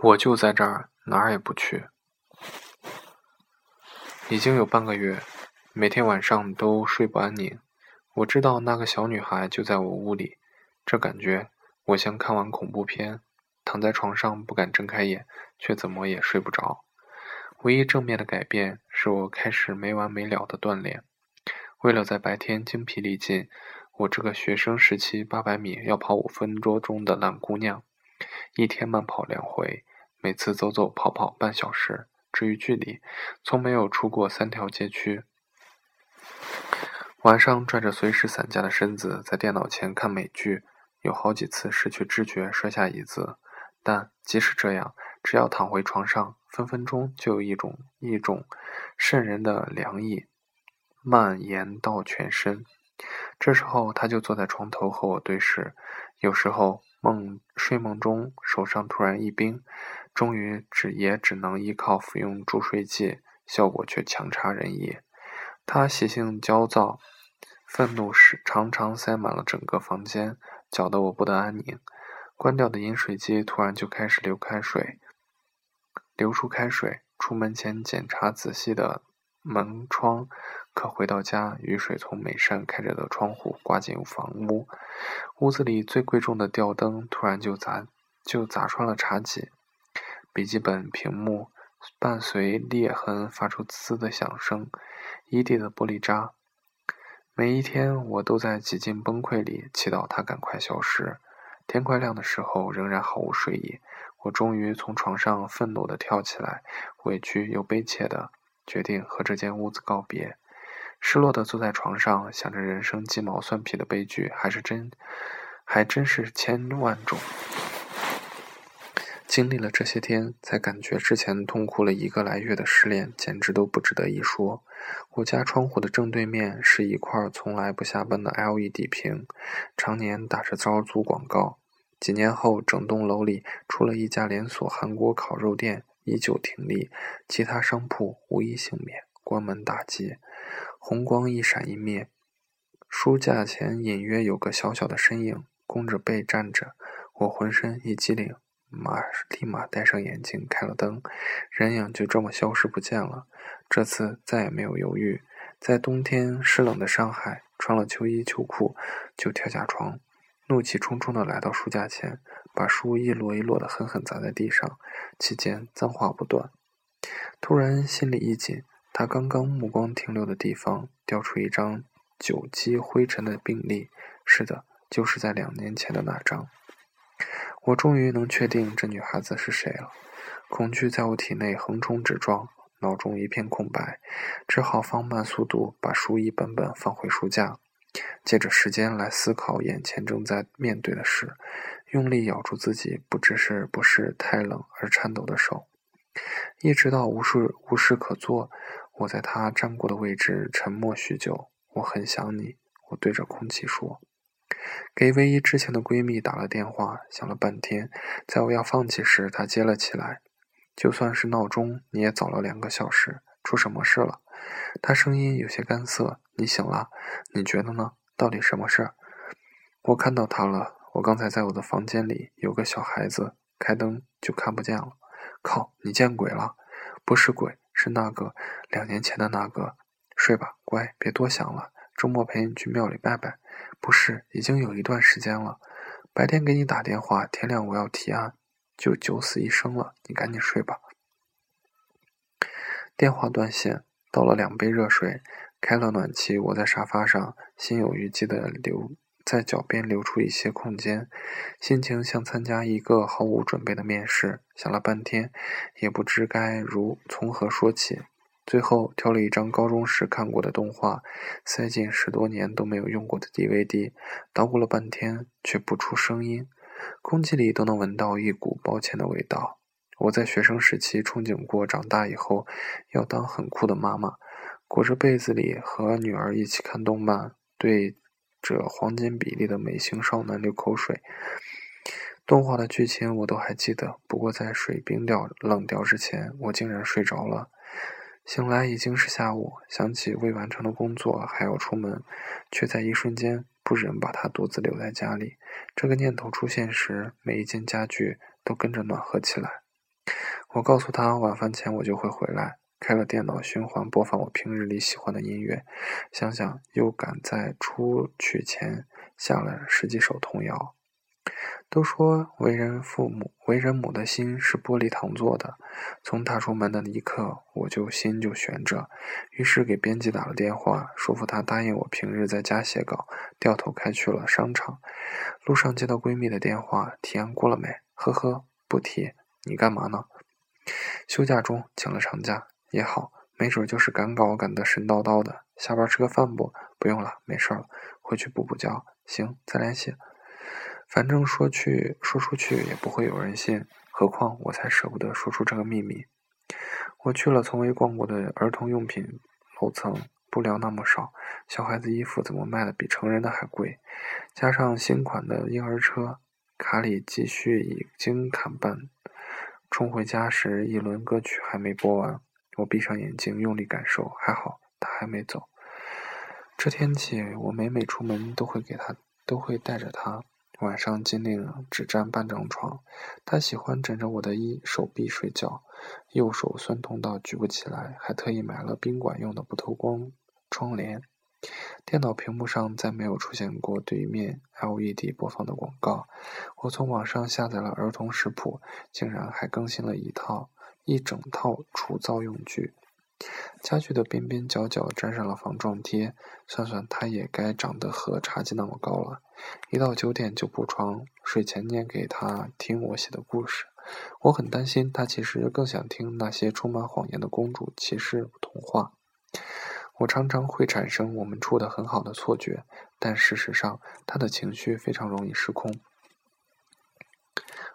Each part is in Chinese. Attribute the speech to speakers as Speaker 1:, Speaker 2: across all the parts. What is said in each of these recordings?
Speaker 1: 我就在这儿，哪儿也不去。已经有半个月，每天晚上都睡不安宁。我知道那个小女孩就在我屋里，这感觉我像看完恐怖片，躺在床上不敢睁开眼，却怎么也睡不着。唯一正面的改变是我开始没完没了的锻炼。为了在白天精疲力尽，我这个学生时期八百米要跑五分多钟的懒姑娘，一天慢跑两回，每次走走跑跑半小时。至于距离，从没有出过三条街区。晚上拽着随时散架的身子在电脑前看美剧，有好几次失去知觉摔下椅子。但即使这样，只要躺回床上，分分钟就有一种一种渗人的凉意蔓延到全身。这时候，他就坐在床头和我对视。有时候梦睡梦中手上突然一冰，终于只也只能依靠服用助睡剂，效果却强差人意。他习性焦躁，愤怒时常常塞满了整个房间，搅得我不得安宁。关掉的饮水机突然就开始流开水，流出开水。出门前检查仔细的门窗，可回到家，雨水从每扇开着的窗户刮进房屋。屋子里最贵重的吊灯突然就砸就砸穿了茶几，笔记本屏幕伴随裂痕发出滋滋的响声。一地的玻璃渣，每一天我都在几近崩溃里祈祷它赶快消失。天快亮的时候，仍然毫无睡意。我终于从床上愤怒地跳起来，委屈又悲切地决定和这间屋子告别。失落地坐在床上，想着人生鸡毛蒜皮的悲剧，还是真，还真是千万种。经历了这些天，才感觉之前痛苦了一个来月的失恋，简直都不值得一说。我家窗户的正对面是一块从来不下班的 LED 屏，常年打着招租广告。几年后，整栋楼里出了一家连锁韩国烤肉店，依旧挺立，其他商铺无一幸免，关门大吉。红光一闪一灭，书架前隐约有个小小的身影，弓着背站着。我浑身一激灵。马立马戴上眼镜，开了灯，人影就这么消失不见了。这次再也没有犹豫，在冬天湿冷的上海，穿了秋衣秋裤就跳下床，怒气冲冲地来到书架前，把书一摞一摞地狠狠砸在地上，期间脏话不断。突然心里一紧，他刚刚目光停留的地方掉出一张久积灰尘的病历，是的，就是在两年前的那张。我终于能确定这女孩子是谁了，恐惧在我体内横冲直撞，脑中一片空白，只好放慢速度，把书一本本放回书架，借着时间来思考眼前正在面对的事，用力咬住自己不知是不是太冷而颤抖的手，一直到无事无事可做，我在他站过的位置沉默许久。我很想你，我对着空气说。给唯一知情的闺蜜打了电话，想了半天，在我要放弃时，她接了起来。就算是闹钟，你也早了两个小时，出什么事了？她声音有些干涩。你醒了？你觉得呢？到底什么事？我看到他了。我刚才在我的房间里，有个小孩子，开灯就看不见了。靠！你见鬼了？不是鬼，是那个两年前的那个。睡吧，乖，别多想了。周末陪你去庙里拜拜。不是，已经有一段时间了。白天给你打电话，天亮我要提案，就九死一生了。你赶紧睡吧。电话断线，倒了两杯热水，开了暖气。我在沙发上，心有余悸的流在脚边留出一些空间，心情像参加一个毫无准备的面试。想了半天，也不知该如从何说起。最后挑了一张高中时看过的动画，塞进十多年都没有用过的 DVD，捣鼓了半天却不出声音，空气里都能闻到一股抱歉的味道。我在学生时期憧憬过长大以后要当很酷的妈妈，裹着被子里和女儿一起看动漫，对这黄金比例的美型少男流口水。动画的剧情我都还记得，不过在水冰掉冷掉之前，我竟然睡着了。醒来已经是下午，想起未完成的工作还要出门，却在一瞬间不忍把他独自留在家里。这个念头出现时，每一件家具都跟着暖和起来。我告诉他晚饭前我就会回来。开了电脑循环播放我平日里喜欢的音乐，想想又赶在出去前下了十几首童谣。都说为人父母、为人母的心是玻璃糖做的。从踏出门的一刻，我就心就悬着。于是给编辑打了电话，说服他答应我平日在家写稿，掉头开去了商场。路上接到闺蜜的电话，提案过了没？呵呵，不提。你干嘛呢？休假中，请了长假。也好，没准就是赶稿赶得神叨叨的。下班吃个饭不？不用了，没事了，回去补补觉。行，再联系。反正说去说出去也不会有人信，何况我才舍不得说出这个秘密。我去了从未逛过的儿童用品楼层，布料那么少，小孩子衣服怎么卖的比成人的还贵？加上新款的婴儿车，卡里积蓄已经砍半。冲回家时，一轮歌曲还没播完，我闭上眼睛用力感受，还好他还没走。这天起，我每每出门都会给他，都会带着他。晚上尽量只占半张床，他喜欢枕着我的一手臂睡觉，右手酸痛到举不起来，还特意买了宾馆用的不透光窗帘。电脑屏幕上再没有出现过对面 LED 播放的广告。我从网上下载了儿童食谱，竟然还更新了一套一整套除噪用具。家具的边边角角粘上了防撞贴，算算它也该长得和茶几那么高了。一到九点就铺床，睡前念给他听我写的故事。我很担心他其实更想听那些充满谎言的公主骑士童话。我常常会产生我们处得很好的错觉，但事实上他的情绪非常容易失控。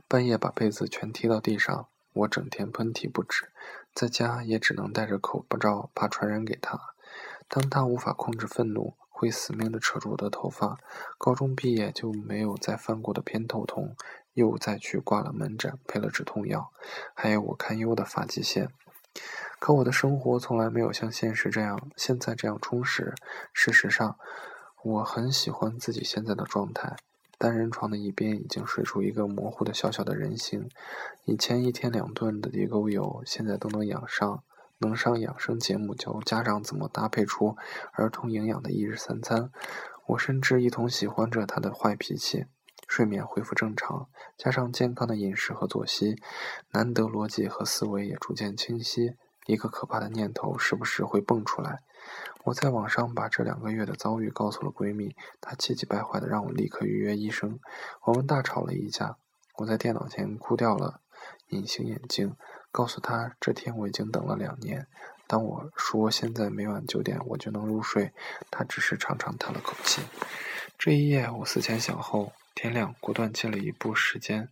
Speaker 1: 半夜把被子全踢到地上。我整天喷嚏不止，在家也只能戴着口罩，怕传染给他。当他无法控制愤怒，会死命地扯住我的头发。高中毕业就没有再犯过的偏头痛，又再去挂了门诊，配了止痛药，还有我堪忧的发际线。可我的生活从来没有像现实这样，现在这样充实。事实上，我很喜欢自己现在的状态。单人床的一边已经睡出一个模糊的小小的人形。以前一天两顿的地沟油，现在都能养上，能上养生节目教家长怎么搭配出儿童营养的一日三餐。我甚至一同喜欢着他的坏脾气。睡眠恢复正常，加上健康的饮食和作息，难得逻辑和思维也逐渐清晰。一个可怕的念头时不时会蹦出来。我在网上把这两个月的遭遇告诉了闺蜜，她气急败坏的让我立刻预约医生。我们大吵了一架，我在电脑前哭掉了隐形眼镜，告诉她这天我已经等了两年。当我说现在每晚九点我就能入睡，她只是长长叹了口气。这一夜我思前想后，天亮果断接了一部时间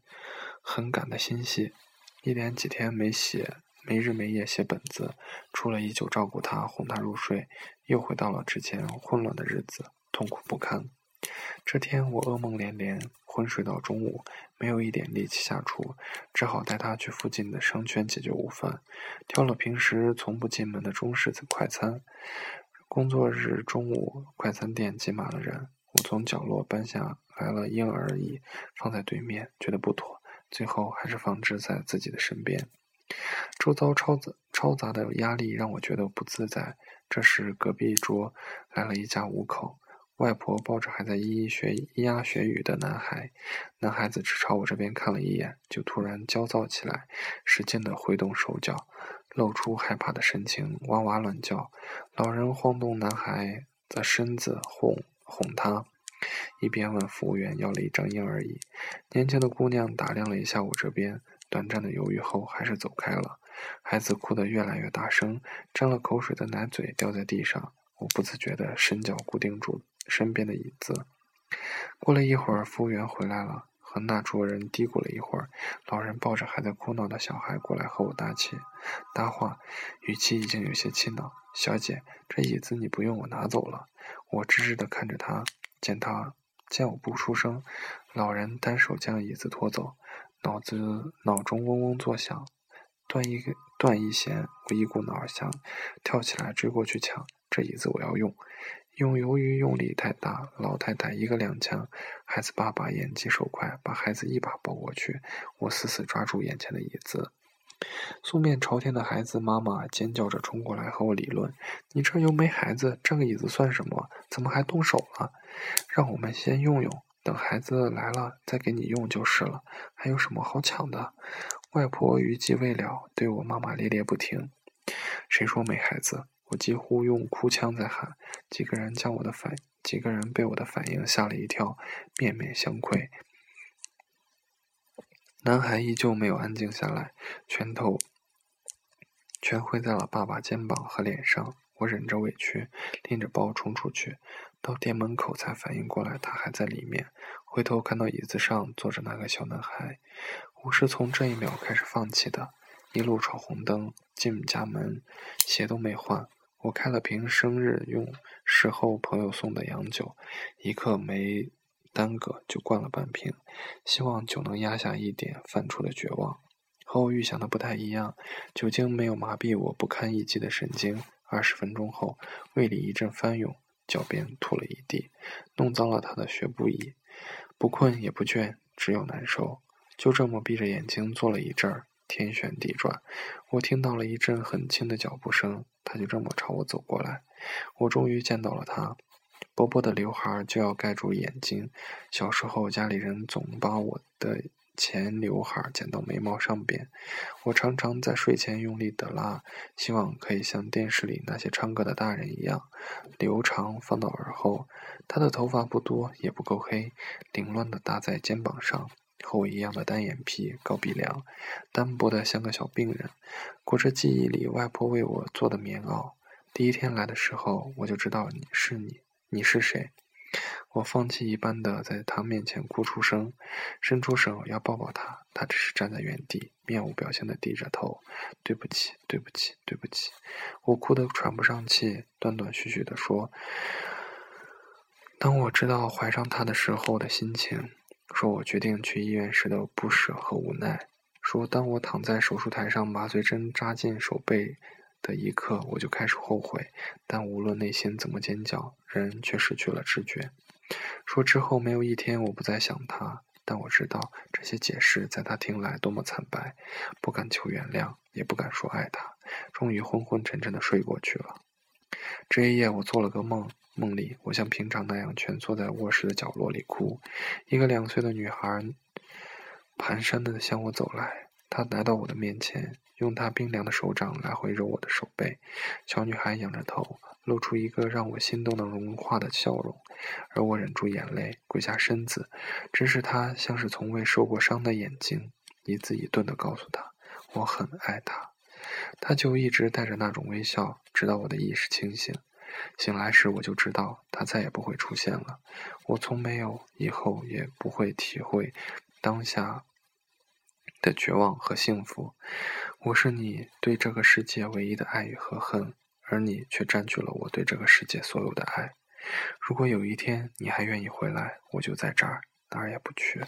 Speaker 1: 很赶的新戏，一连几天没写。没日没夜写本子，除了依旧照顾他、哄他入睡，又回到了之前混乱的日子，痛苦不堪。这天我噩梦连连，昏睡到中午，没有一点力气下厨，只好带他去附近的商圈解决午饭，挑了平时从不进门的中式快餐。工作日中午，快餐店挤满了人，我从角落搬下来了婴儿椅，放在对面，觉得不妥，最后还是放置在自己的身边。周遭嘈杂嘈杂的压力让我觉得不自在。这时，隔壁桌来了一家五口，外婆抱着还在咿咿学咿呀学语的男孩，男孩子只朝我这边看了一眼，就突然焦躁起来，使劲地挥动手脚，露出害怕的神情，哇哇乱叫。老人晃动男孩的身子，哄哄他，一边问服务员要了一张婴儿椅。年轻的姑娘打量了一下我这边。短暂的犹豫后，还是走开了。孩子哭得越来越大声，沾了口水的奶嘴掉在地上。我不自觉地伸脚固定住身边的椅子。过了一会儿，服务员回来了，和那桌人嘀咕了一会儿。老人抱着还在哭闹的小孩过来和我搭气搭话，语气已经有些气恼：“小姐，这椅子你不用，我拿走了。”我直直地看着他，见他见我不出声，老人单手将椅子拖走。脑子脑中嗡嗡作响，断一断一弦，我一股脑儿想跳起来追过去抢这椅子，我要用。用由于用力太大，老太太一个踉跄，孩子爸爸眼疾手快，把孩子一把抱过去。我死死抓住眼前的椅子，素面朝天的孩子妈妈尖叫着冲过来和我理论：“你这又没孩子，这个椅子算什么？怎么还动手了？让我们先用用，等孩子来了再给你用就是了。还有什么好抢的？”外婆余悸未了，对我骂骂咧咧不停：“谁说没孩子？”我几乎用哭腔在喊。几个人将我的反，几个人被我的反应吓了一跳，面面相窥。男孩依旧没有安静下来，拳头全挥在了爸爸肩膀和脸上。我忍着委屈，拎着包冲出去，到店门口才反应过来，他还在里面。回头看到椅子上坐着那个小男孩，我是从这一秒开始放弃的。一路闯红灯，进家门，鞋都没换。我开了瓶生日用事后朋友送的洋酒，一刻没。耽搁就灌了半瓶，希望酒能压下一点泛出的绝望。和我预想的不太一样，酒精没有麻痹我不堪一击的神经。二十分钟后，胃里一阵翻涌，脚边吐了一地，弄脏了他的学步椅。不困也不倦，只有难受。就这么闭着眼睛坐了一阵儿，天旋地转，我听到了一阵很轻的脚步声，他就这么朝我走过来。我终于见到了他。薄薄的刘海就要盖住眼睛。小时候，家里人总把我的前刘海剪到眉毛上边。我常常在睡前用力的拉，希望可以像电视里那些唱歌的大人一样，留长放到耳后。他的头发不多，也不够黑，凌乱的搭在肩膀上，和我一样的单眼皮、高鼻梁，单薄的像个小病人，裹着记忆里外婆为我做的棉袄。第一天来的时候，我就知道你是你。你是谁？我放弃一般的在他面前哭出声，伸出手要抱抱他，他只是站在原地，面无表情的低着头。对不起，对不起，对不起。我哭得喘不上气，断断续续的说：“当我知道怀上他的时候的心情，说我决定去医院时的不舍和无奈，说当我躺在手术台上，麻醉针扎进手背。”的一刻，我就开始后悔，但无论内心怎么尖叫，人却失去了知觉。说之后没有一天我不再想他，但我知道这些解释在他听来多么惨白，不敢求原谅，也不敢说爱他。终于昏昏沉沉的睡过去了。这一夜我做了个梦，梦里我像平常那样蜷缩在卧室的角落里哭。一个两岁的女孩蹒跚的向我走来，她来到我的面前。用她冰凉的手掌来回揉我的手背，小女孩仰着头，露出一个让我心都能融化的笑容，而我忍住眼泪，跪下身子，直视他像是从未受过伤的眼睛，一字一顿地告诉他：“我很爱他。”他就一直带着那种微笑，直到我的意识清醒。醒来时，我就知道他再也不会出现了。我从没有，以后也不会体会当下。的绝望和幸福，我是你对这个世界唯一的爱与和恨，而你却占据了我对这个世界所有的爱。如果有一天你还愿意回来，我就在这儿，哪儿也不去。